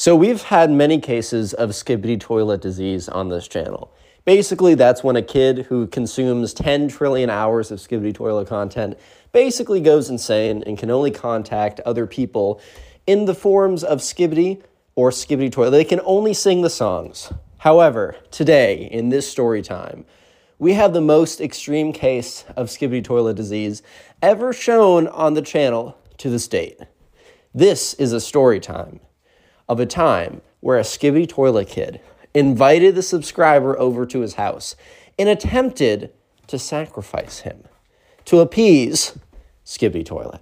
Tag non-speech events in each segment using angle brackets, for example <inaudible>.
So we've had many cases of skibidi toilet disease on this channel. Basically, that's when a kid who consumes 10 trillion hours of skibidi toilet content basically goes insane and can only contact other people in the forms of skibidi or skibidi toilet. They can only sing the songs. However, today, in this story time, we have the most extreme case of skibidi toilet disease ever shown on the channel to this date. This is a story time of a time where a skibidi toilet kid invited the subscriber over to his house and attempted to sacrifice him to appease Skibidi Toilet.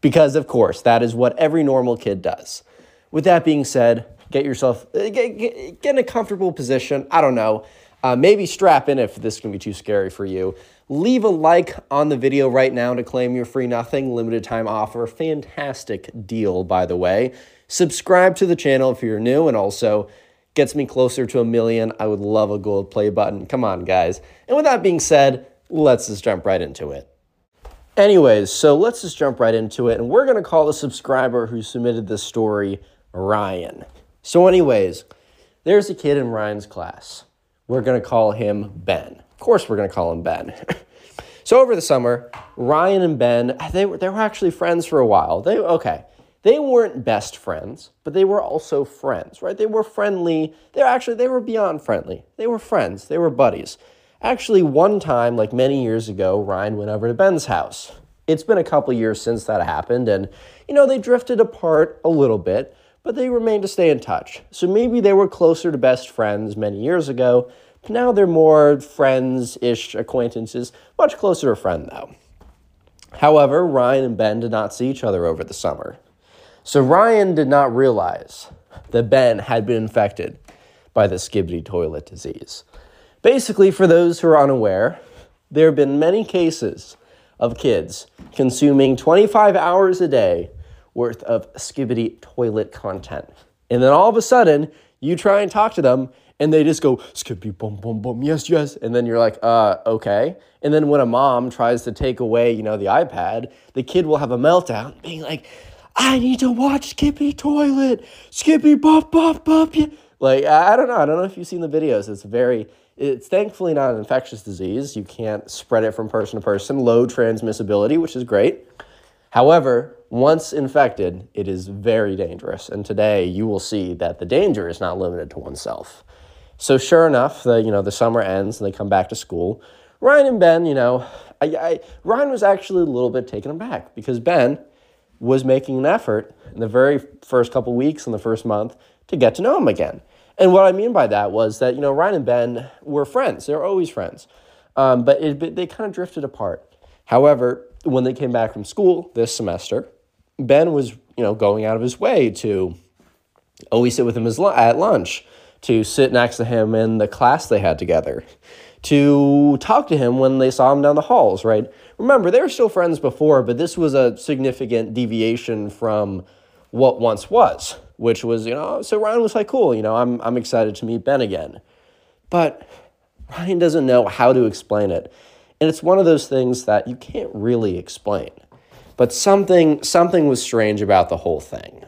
Because, of course, that is what every normal kid does. With that being said, get yourself, uh, get, get, get in a comfortable position. I don't know. Uh, maybe strap in if this can be too scary for you. Leave a like on the video right now to claim your free nothing limited time offer. Fantastic deal, by the way. Subscribe to the channel if you're new and also gets me closer to a million. I would love a gold play button. Come on, guys. And with that being said, let's just jump right into it. Anyways, so let's just jump right into it. And we're going to call the subscriber who submitted this story Ryan. So, anyways, there's a kid in Ryan's class. We're going to call him Ben. Of course, we're going to call him Ben. <laughs> so, over the summer, Ryan and Ben, they were, they were actually friends for a while. They, okay, they weren't best friends, but they were also friends, right? They were friendly. They're actually, they were beyond friendly. They were friends. They were buddies. Actually, one time, like many years ago, Ryan went over to Ben's house. It's been a couple years since that happened, and, you know, they drifted apart a little bit, but they remained to stay in touch. So maybe they were closer to best friends many years ago, but now they're more friends ish acquaintances, much closer to friend, though. However, Ryan and Ben did not see each other over the summer. So Ryan did not realize that Ben had been infected by the skibidi toilet disease. Basically, for those who are unaware, there have been many cases of kids consuming 25 hours a day worth of skibidi toilet content. And then all of a sudden, you try and talk to them and they just go skippy boom boom boom yes yes and then you're like uh okay and then when a mom tries to take away you know the ipad the kid will have a meltdown being like I need to watch Skippy Toilet, Skippy Bop Bop Bop. Like I don't know. I don't know if you've seen the videos. It's very. It's thankfully not an infectious disease. You can't spread it from person to person. Low transmissibility, which is great. However, once infected, it is very dangerous. And today you will see that the danger is not limited to oneself. So sure enough, the you know the summer ends and they come back to school. Ryan and Ben, you know, I, I Ryan was actually a little bit taken aback because Ben was making an effort in the very first couple weeks in the first month to get to know him again. And what I mean by that was that, you know, Ryan and Ben were friends. They were always friends. Um, but it, they kind of drifted apart. However, when they came back from school this semester, Ben was, you know, going out of his way to always sit with him at lunch, to sit next to him in the class they had together, to talk to him when they saw him down the halls, right? Remember, they were still friends before, but this was a significant deviation from what once was, which was, you know, so Ryan was like, cool, you know, I'm, I'm excited to meet Ben again. But Ryan doesn't know how to explain it. And it's one of those things that you can't really explain. But something, something was strange about the whole thing.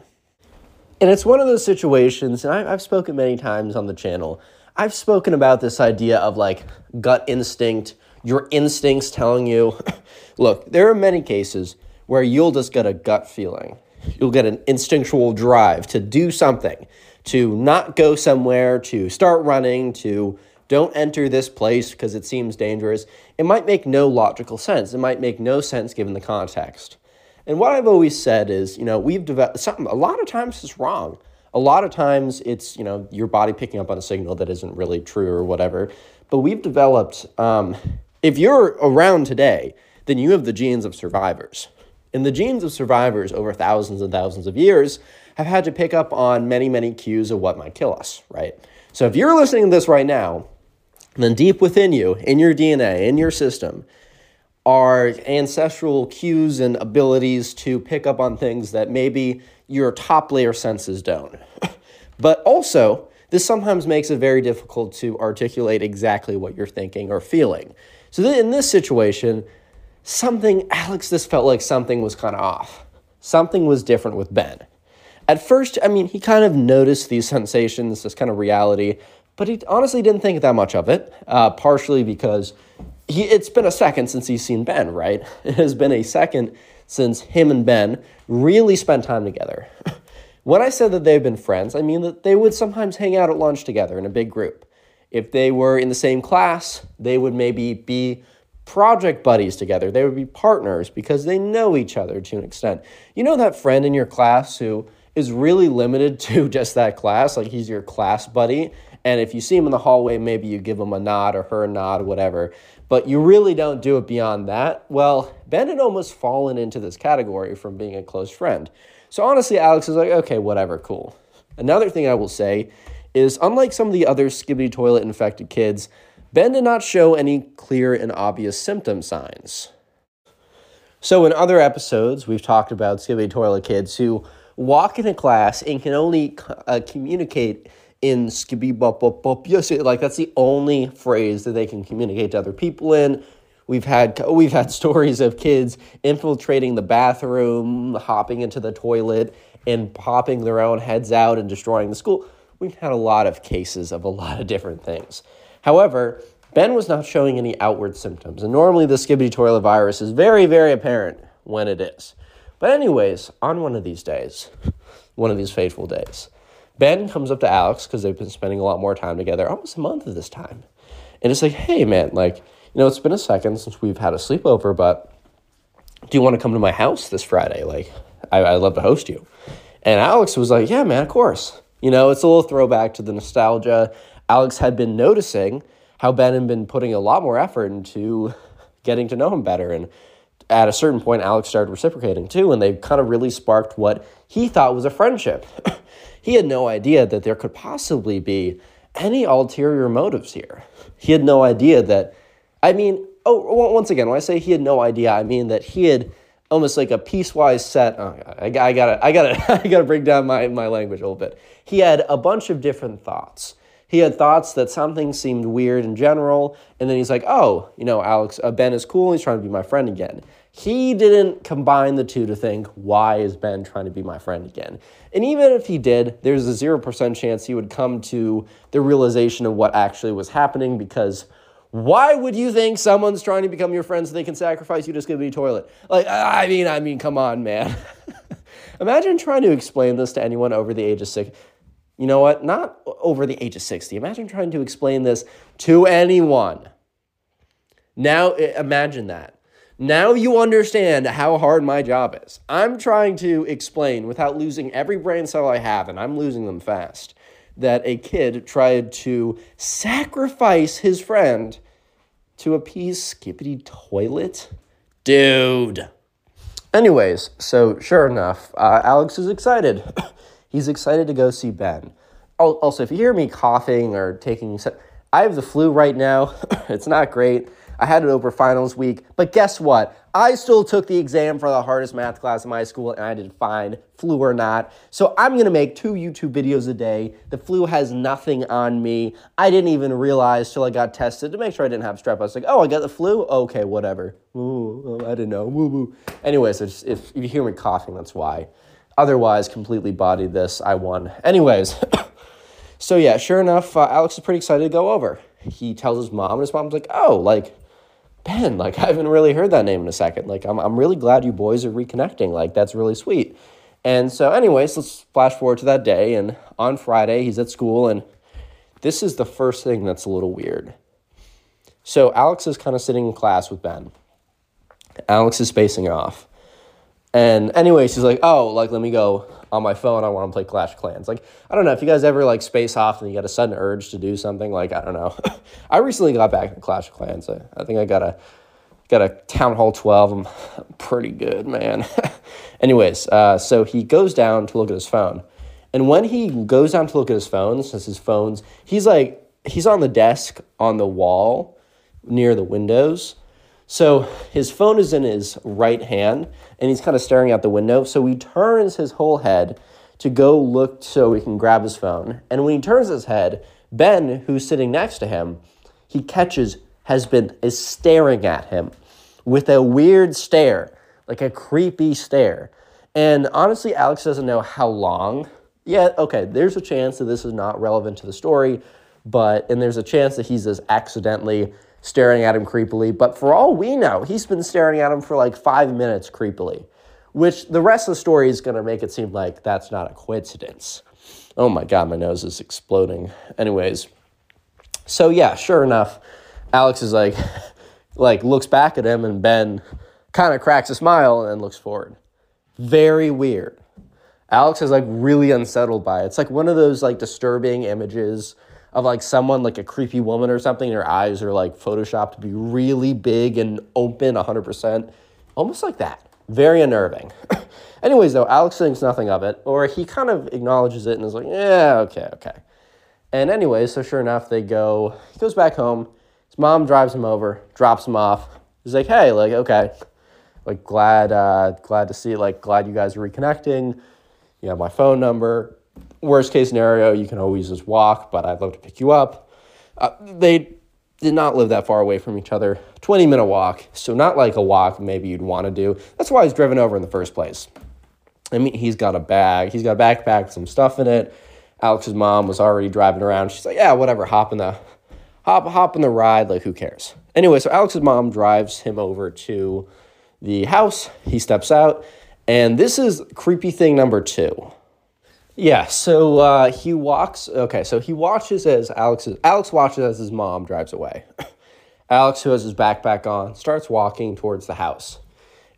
And it's one of those situations, and I've spoken many times on the channel, I've spoken about this idea of like gut instinct your instincts telling you. <laughs> Look, there are many cases where you'll just get a gut feeling. You'll get an instinctual drive to do something, to not go somewhere, to start running, to don't enter this place because it seems dangerous. It might make no logical sense. It might make no sense given the context. And what I've always said is, you know, we've developed something, a lot of times it's wrong. A lot of times it's, you know, your body picking up on a signal that isn't really true or whatever. But we've developed um, if you're around today, then you have the genes of survivors. And the genes of survivors over thousands and thousands of years have had to pick up on many, many cues of what might kill us, right? So if you're listening to this right now, then deep within you, in your DNA, in your system, are ancestral cues and abilities to pick up on things that maybe your top layer senses don't. <laughs> but also, this sometimes makes it very difficult to articulate exactly what you're thinking or feeling. So then in this situation, something, Alex this felt like something was kind of off. Something was different with Ben. At first, I mean, he kind of noticed these sensations, this kind of reality, but he honestly didn't think that much of it, uh, partially because he, it's been a second since he's seen Ben, right? <laughs> It has been a second since him and Ben really spent time together. <laughs> when I said that they've been friends, I mean that they would sometimes hang out at lunch together in a big group. If they were in the same class, they would maybe be project buddies together. They would be partners because they know each other to an extent. You know that friend in your class who is really limited <laughs> to just that class, like he's your class buddy. And if you see him in the hallway, maybe you give him a nod or her a nod, or whatever. But you really don't do it beyond that. Well, Ben had almost fallen into this category from being a close friend. So honestly, Alex is like, okay, whatever, cool. Another thing I will say is unlike some of the other skibidi toilet infected kids, Ben did not show any clear and obvious symptom signs. So, in other episodes, we've talked about skibidi toilet kids who walk into class and can only uh, communicate in skibidi bop bop bop. Yes, like that's the only phrase that they can communicate to other people in. We've had we've had stories of kids infiltrating the bathroom, hopping into the toilet, and popping their own heads out and destroying the school. We've had a lot of cases of a lot of different things. However, Ben was not showing any outward symptoms, and normally the skibidi toilet virus is very, very apparent when it is. But, anyways, on one of these days, one of these fateful days, Ben comes up to Alex because they've been spending a lot more time together, almost a month of this time. And it's like, hey, man, like, you know, it's been a second since we've had a sleepover, but do you want to come to my house this Friday? Like, I, I'd love to host you. And Alex was like, yeah, man, of course. You know, it's a little throwback to the nostalgia Alex had been noticing how Ben had been putting a lot more effort into <laughs> getting to know him better. And at a certain point, Alex started reciprocating too, and they kind of really sparked what he thought was a friendship. <laughs> he had no idea that there could possibly be any ulterior motives here. He had no idea that, I mean, oh, once again, when I say he had no idea, I mean that he had almost like a piecewise set. Oh, I, I gotta, I gotta, <laughs> I gotta break down my, my language a little bit. He had a bunch of different thoughts he had thoughts that something seemed weird in general, and then he's like, oh, you know, Alex, uh, Ben is cool, he's trying to be my friend again. He didn't combine the two to think, why is Ben trying to be my friend again? And even if he did, there's a 0% chance he would come to the realization of what actually was happening because why would you think someone's trying to become your friend so they can sacrifice you to skibidi toilet? Like, I mean, I mean, come on, man. <laughs> Imagine trying to explain this to anyone over the age of six you know what? Not over the age of 60. Imagine trying to explain this to anyone. Now, imagine that. Now you understand how hard my job is. I'm trying to explain without losing every brain cell I have, and I'm losing them fast, that a kid tried to sacrifice his friend to appease Skibidi Toilet? Dude. Anyways, so sure enough, uh, Alex is excited. <coughs> He's excited to go see Ben. Also, if you hear me coughing or taking, I have the flu right now. <coughs> it's not great. I had it over finals week, but guess what? I still took the exam for the hardest math class in my school and I did fine, flu or not. So I'm gonna make two YouTube videos a day. The flu has nothing on me. I didn't even realize till I got tested to make sure I didn't have strep. I was like, oh, I got the flu? Okay, whatever. Ooh, I didn't know. Woo woo. Anyways, if, if you hear me coughing, that's why. Otherwise, completely bodied this. I won. Anyways, <coughs> so yeah, sure enough, uh, Alex is pretty excited to go over. He tells his mom, and his mom's like, "Oh, like Ben, like I haven't really heard that name in a second. Like I'm, I'm really glad you boys are reconnecting. Like that's really sweet." And so, anyways, let's flash forward to that day. And on Friday, he's at school, and this is the first thing that's a little weird. So Alex is kind of sitting in class with Ben. Alex is spacing off. And anyway, she's like, oh, like let me go on my phone. I want to play Clash Clans. Like I don't know if you guys ever like space off and you get a sudden urge to do something. Like I don't know. <laughs> I recently got back in Clash Clans. I, I think I got a got a Town Hall twelve. I'm pretty good, man. <laughs> anyways, uh, so he goes down to look at his phone, and when he goes down to look at his phone, since his phone's, he's like he's on the desk on the wall near the windows so his phone is in his right hand and he's kind of staring out the window. So he turns his whole head to go look so he can grab his phone. And when he turns his head, Ben, who's sitting next to him, he catches has been is staring at him with a weird stare, like a creepy stare. And honestly, Alex doesn't know how long. Yeah, okay, there's a chance that this is not relevant to the story, but, and there's a chance that he's just accidentally staring at him creepily. But for all we know, he's been staring at him for like five minutes creepily, which the rest of the story is going to make it seem like that's not a coincidence. Oh my God, my nose is exploding. Anyways, so yeah, sure enough, Alex is like, <laughs> like looks back at him, and Ben kind of cracks a smile and then looks forward. Very weird. Alex is like really unsettled by it. It's like one of those like disturbing images of like someone like a creepy woman or something. Her eyes are like photoshopped to be really big and open 100%. Almost like that. Very unnerving. <coughs> Anyways, though, Alex thinks nothing of it, or he kind of acknowledges it and is like, yeah, okay, okay. And anyway, so sure enough, they go, he goes back home. His mom drives him over, drops him off. He's like, hey, like, okay, like glad, uh, glad to see, like, glad you guys are reconnecting. You have my phone number. Worst case scenario, you can always just walk, but I'd love to pick you up. Uh, they did not live that far away from each other. 20 minute walk, so not like a walk maybe you'd want to do. That's why he's driven over in the first place. I mean, he's got a bag, he's got a backpack with some stuff in it. Alex's mom was already driving around. She's like, yeah, whatever, hop in the hop hop in the ride, like who cares? Anyway, so Alex's mom drives him over to the house. He steps out, and this is creepy thing number two. Yeah, so uh, he walks. Okay, so he watches as Alex Alex watches as his mom drives away. <clears throat> Alex, who has his backpack on, starts walking towards the house.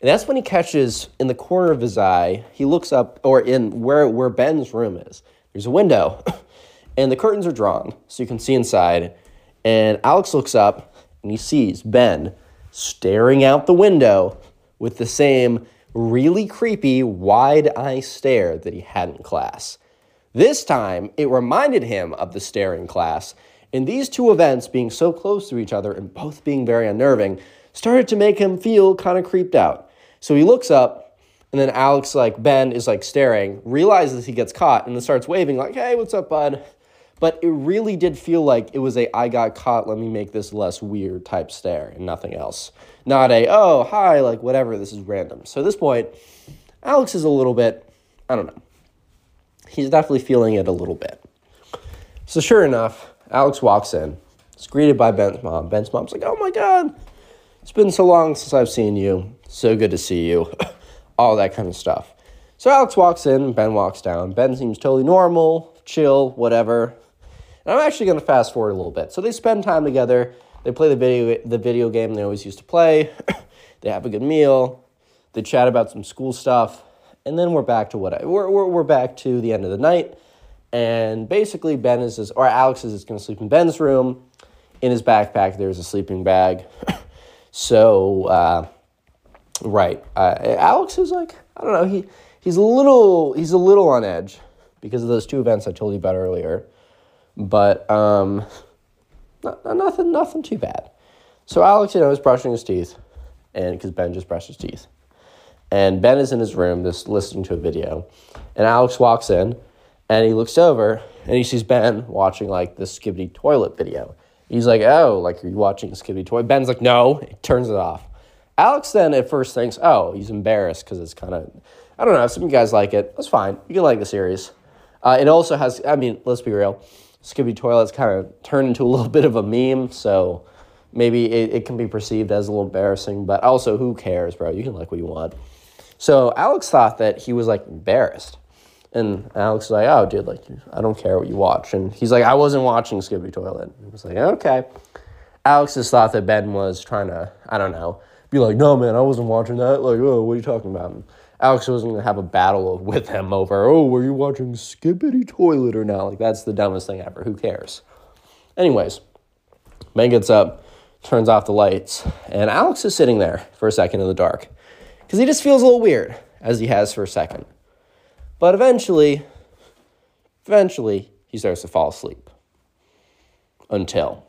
And that's when he catches in the corner of his eye, he looks up, or in where, where Ben's room is, there's a window, <clears throat> and the curtains are drawn, so you can see inside. And Alex looks up, and he sees Ben staring out the window with the same really creepy wide eye stare that he had in class. This time, it reminded him of the stare in class, and these two events being so close to each other and both being very unnerving started to make him feel kind of creeped out. So he looks up, and then Alex, like Ben, is like staring, realizes he gets caught, and then starts waving, like, hey, what's up, bud? But it really did feel like it was a I got caught, let me make this less weird type stare and nothing else. Not a, oh, hi, like whatever, this is random. So at this point, Alex is a little bit, I don't know. He's definitely feeling it a little bit. So sure enough, Alex walks in. He's greeted by Ben's mom. Ben's mom's like, oh my God, it's been so long since I've seen you. So good to see you. <laughs> All that kind of stuff. So Alex walks in, Ben walks down. Ben seems totally normal, chill, whatever. And I'm actually going to fast forward a little bit. So they spend time together. They play the video the video game they always used to play. <coughs> they have a good meal. They chat about some school stuff, and then we're back to what I, we're, we're we're back to the end of the night. And basically, Ben is or Alex is going to sleep in Ben's room. In his backpack, there's a sleeping bag. <coughs> so, uh, right, uh, Alex is like I don't know he he's a little he's a little on edge because of those two events I told you about earlier. But um, not, nothing, nothing too bad. So Alex, you know, is brushing his teeth, and because Ben just brushed his teeth, and Ben is in his room, just listening to a video, and Alex walks in, and he looks over, and he sees Ben watching like the Skibidi toilet video. He's like, "Oh, like are you watching Skibidi toilet?" Ben's like, "No," he turns it off. Alex then at first thinks, "Oh, he's embarrassed because it's kind of, I don't know. Some of you guys like it. That's fine. You can like the series. Uh, it also has, I mean, let's be real." Skibidi Toilet's kind of turned into a <laughs> little bit of a meme, so maybe it, it can be perceived as a little embarrassing, but also who cares, bro? You can like what you want. So Alex thought that he was like embarrassed. And Alex was like, oh, dude, like, I don't care what you watch. And he's like, I wasn't watching Skibidi Toilet. He was like, okay. Alex just thought that Ben was trying to, I don't know, be like, no, man, I wasn't watching that. Like, oh, what are you talking about? Alex wasn't to have a battle <laughs> with him over, oh, were you watching Skibidi Toilet or not? Like, that's the dumbest thing ever. Who cares? Anyways, Ben gets up, turns off the lights, and Alex is sitting there for a second in the dark because he just feels a little weird, as he has for a second. But eventually, eventually, he starts to fall asleep. Until.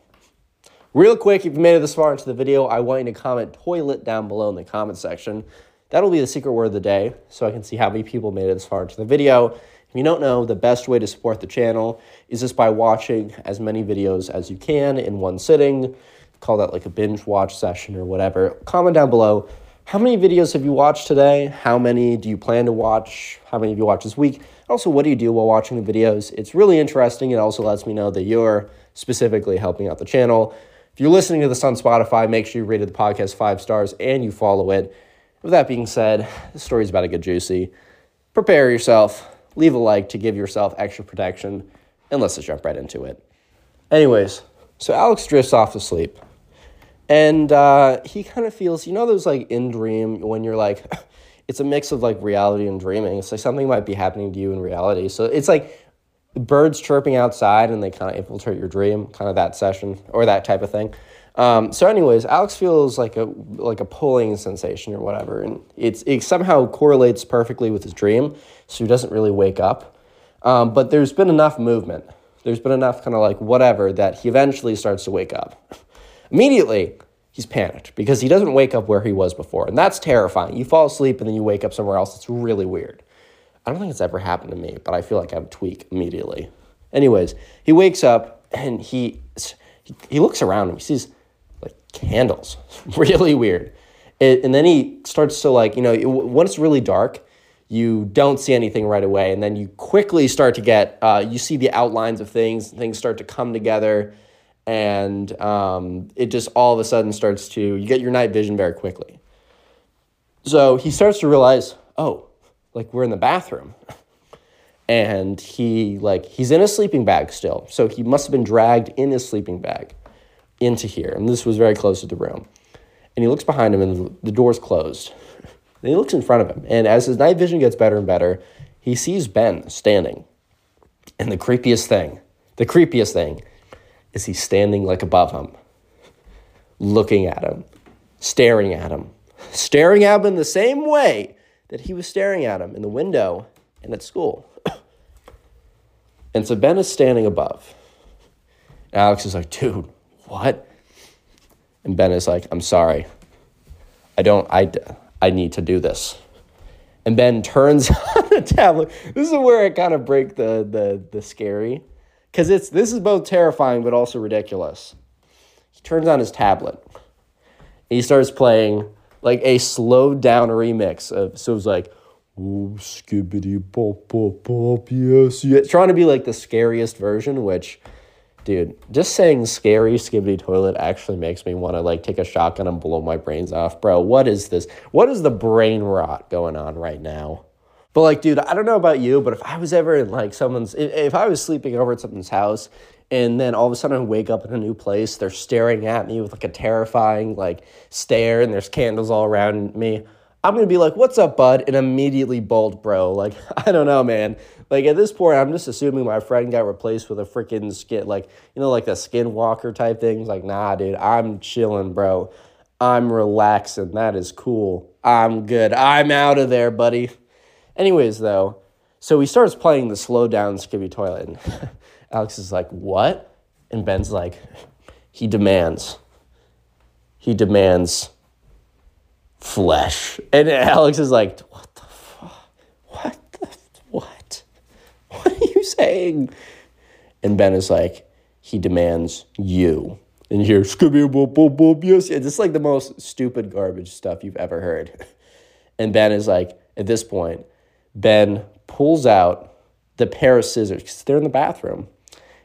Real quick, if you made it this far into the video, I want you to comment toilet down below in the comment section. That'll be the secret word of the day, so I can see how many people made it this far into the video. If you don't know, the best way to support the channel is just by watching as many videos as you can in one sitting. Call that like a binge watch session or whatever. Comment down below how many videos have you watched today? How many do you plan to watch? How many have you watched this week? Also, what do you do while watching the videos? It's really interesting. It also lets me know that you're specifically helping out the channel. If you're listening to this on Spotify, make sure you rated the podcast five stars and you follow it. With that being said, the story's about to get juicy. Prepare yourself, leave a like to give yourself extra protection, and let's just jump right into it. Anyways, so Alex drifts off to sleep. And uh, he kind of feels, you know, those like in dream when you're like, <laughs> it's a mix of like reality and dreaming. It's like something might be happening to you in reality. So it's like birds chirping outside and they kind of infiltrate your dream, kind of that session or that type of thing. Um, so, anyways, Alex feels like a like a pulling sensation or whatever, and it's it somehow correlates perfectly with his dream, so he doesn't really wake up. Um, but there's been enough movement. There's been enough kind of like whatever that he eventually starts to wake up. Immediately, he's panicked because he doesn't wake up where he was before. And that's terrifying. You fall asleep and then you wake up somewhere else. It's really weird. I don't think it's ever happened to me, but I feel like I a tweak immediately. Anyways, he wakes up and he he looks around and he sees candles. <laughs> really weird. It, and then he starts to like, you know, when it's really dark, you don't see anything right away. And then you quickly start to get, uh, you see the outlines of things, things start to come together and um, it just all of a sudden starts to you get your night vision very quickly so he starts to realize oh like we're in the bathroom <laughs> and he like he's in a sleeping bag still so he must have been dragged in his sleeping bag into here and this was very close to the room and he looks behind him and the door's closed and he looks in front of him and as his night vision gets better and better he sees ben standing and the creepiest thing the creepiest thing is he's standing like above him, looking at him, staring at him, staring at him in the same way that he was staring at him in the window and at school. <coughs> and so Ben is standing above. Alex is like, dude, what? And Ben is like, I'm sorry. I don't, I, I need to do this. And Ben turns <laughs> on the tablet. This is where it kind of break the, the, the scary because it's this is both terrifying but also ridiculous. He turns on his tablet. he starts playing like a slowed down remix of so it's like oh skibidi bop bop bop yes yes trying to be like the scariest version which dude just saying scary skibidi toilet actually makes me want to like take a shotgun and blow my brains off bro what is this what is the brain rot going on right now but like, dude, I don't know about you, but if I was ever in like someone's, if I was sleeping over at someone's house and then all of a sudden I wake up in a new place, they're staring at me with like a terrifying like stare and there's candles all around me. I'm gonna be like, what's up, bud? And immediately bolt, bro. Like, <laughs> I don't know, man. Like at this point, I'm just assuming my friend got replaced with a freaking skin, like, you know, like the skinwalker type things. Like, nah, dude, I'm chilling, bro. I'm relaxing. That is cool. I'm good. I'm out of there, buddy. Anyways, though, so he starts playing the slow down Skibby Toilet. And <laughs> Alex is like, What? And Ben's like, He demands. He demands flesh. And Alex is like, What the fuck? What the what? <laughs> What are you saying? And Ben is like, He demands you. And you hear Skibby boop boop boop yes. It's like the most stupid garbage stuff you've ever heard. <laughs> And Ben is like, at this point, Ben pulls out the pair of scissors because they're in the bathroom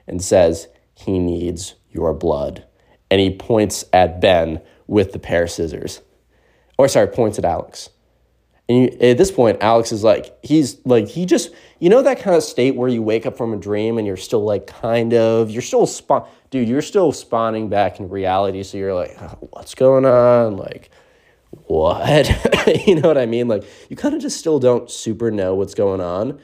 and says, He needs your blood. And he points at Ben with the pair of scissors. Or, sorry, points at Alex. And you, at this point, Alex is like, he's like, he just, you know, that kind of state where you wake up from a dream and you're still like, kind of, you're still spawn, dude, you're still spawning back in reality. So you're like, oh, what's going on? Like, what? <laughs> you know what I mean? Like, you kind of just still don't super know what's going on.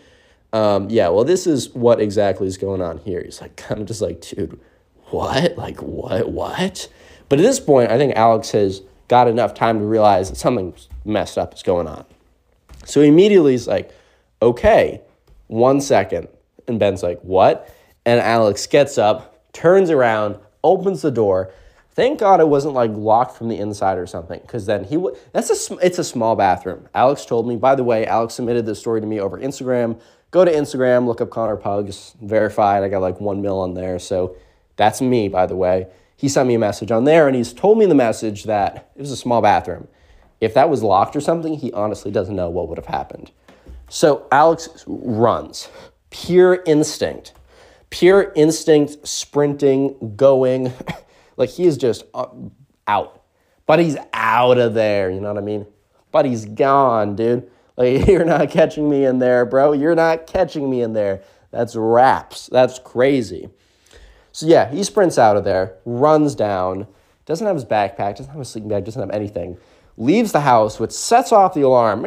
Um, yeah, well, this is what exactly is going on here. He's like, kind of just like, dude, what? Like, what? What? But at this point, I think Alex has got enough time to realize that something messed up is going on. So he immediately he's like, okay, one second. And Ben's like, what? And Alex gets up, turns around, opens the door, Thank God it wasn't like locked from the inside or something, because then he would. That's a it's a small bathroom. Alex told me. By the way, Alex submitted this story to me over Instagram. Go to Instagram, look up Connor Pugs, verified. I got like one mil on there, so that's me. By the way, he sent me a message on there, and he's told me in the message that it was a small bathroom, If that was locked or something, he honestly doesn't know what would have happened. So Alex runs, pure instinct, pure instinct, sprinting, going. <laughs> like he is just uh, out. But he's out of there, you know what I mean? But he's gone, dude. Like, <laughs> you're not catching me in there, bro. You're not catching me in there. That's raps. That's crazy. So, yeah, he sprints out of there, runs down, doesn't have his backpack, doesn't have a sleeping bag, doesn't have anything, leaves the house, which sets off the alarm,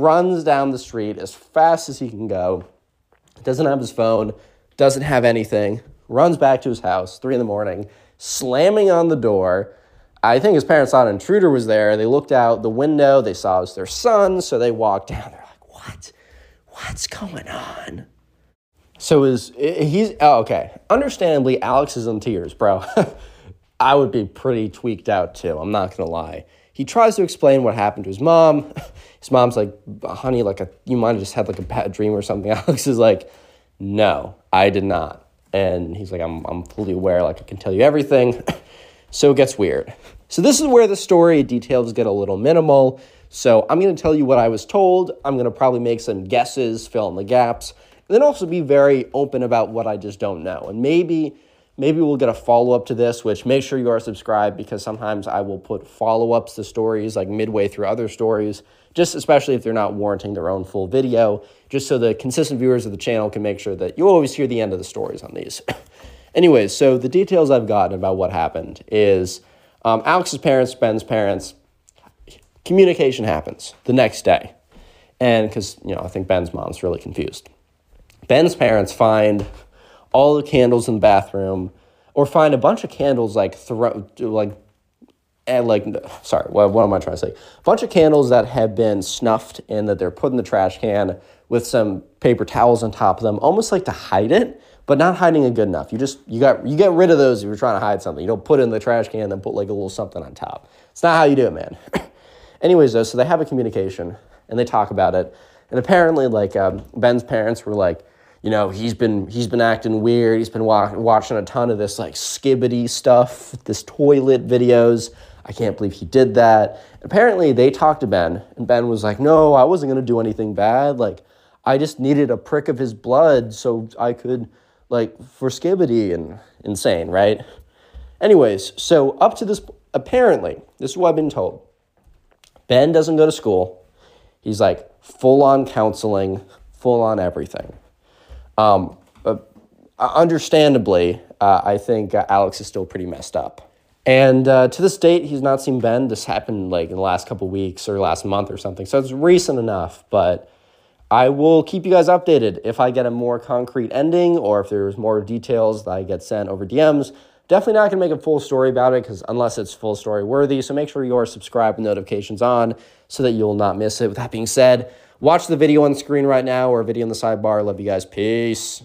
runs down the street as fast as he can go, doesn't have his phone, doesn't have anything, runs back to his house, three in the morning, slamming on the door I think his parents thought an intruder was there. They looked out the window, they saw it was their son, so they walked down. They're like, what? What's going on? So is he's oh, okay. Understandably, Alex is in tears, bro. <laughs> I would be pretty tweaked out too. I'm not gonna lie. He tries to explain what happened to his mom. <laughs> His mom's like, honey, like a, you might have just had like a bad dream or something. <laughs> Alex is like, no, I did not. And he's like, I'm, I'm fully aware, like I can tell you everything. So it gets weird. So this is where the story details get a little minimal. So I'm to tell you what I was told. I'm to probably make some guesses, fill in the gaps, and then also be very open about what I just don't know. And maybe maybe we'll get a follow-up to this, which make sure you are subscribed because sometimes I will put follow-ups to stories like midway through other stories, just especially if they're not warranting their own full video, just so the consistent viewers of the channel can make sure that you always hear the end of the stories on these. <laughs> Anyways, so the details I've gotten about what happened is um, Alex's parents, Ben's parents, communication happens the next day. And because, you know, I think Ben's mom's really confused. Ben's parents find all the candles in the bathroom or find a bunch of candles like throw like and like sorry what, what am i trying to say a bunch of candles that have been snuffed and that they're put in the trash can with some paper towels on top of them almost like to hide it but not hiding it good enough. You just you got you get rid of those if you're trying to hide something. You don't put it in the trash can and put like a little something on top. It's not how you do it, man. <clears throat> Anyways, though, so they have a communication and they talk about it, and apparently, like um, Ben's parents were like, you know, he's been he's been acting weird. He's been wa- watching a ton of this like Skibidi stuff, this toilet videos. I can't believe he did that. Apparently, they talked to Ben, and Ben was like, "No, I wasn't gonna do anything bad. Like, I just needed a prick of his blood so I could." like for Skibidi and insane, right? Anyways, so up to this, apparently, this is what I've been told. Ben doesn't go to school. He's like full on counseling, full on everything. Um, uh, understandably, uh, I think uh, Alex is still pretty messed up. And uh, to this date, he's not seen Ben. This happened like in the last couple weeks or last month or something. So it's recent enough, but I will keep you guys updated if I get a more concrete ending or if there's more details that I get sent over DMs. Definitely not going to make a full story about it because unless it's full story worthy. So make sure you are subscribed with notifications on so that you'll not miss it. With that being said, watch the video on the screen right now or a video in the sidebar. Love you guys. Peace.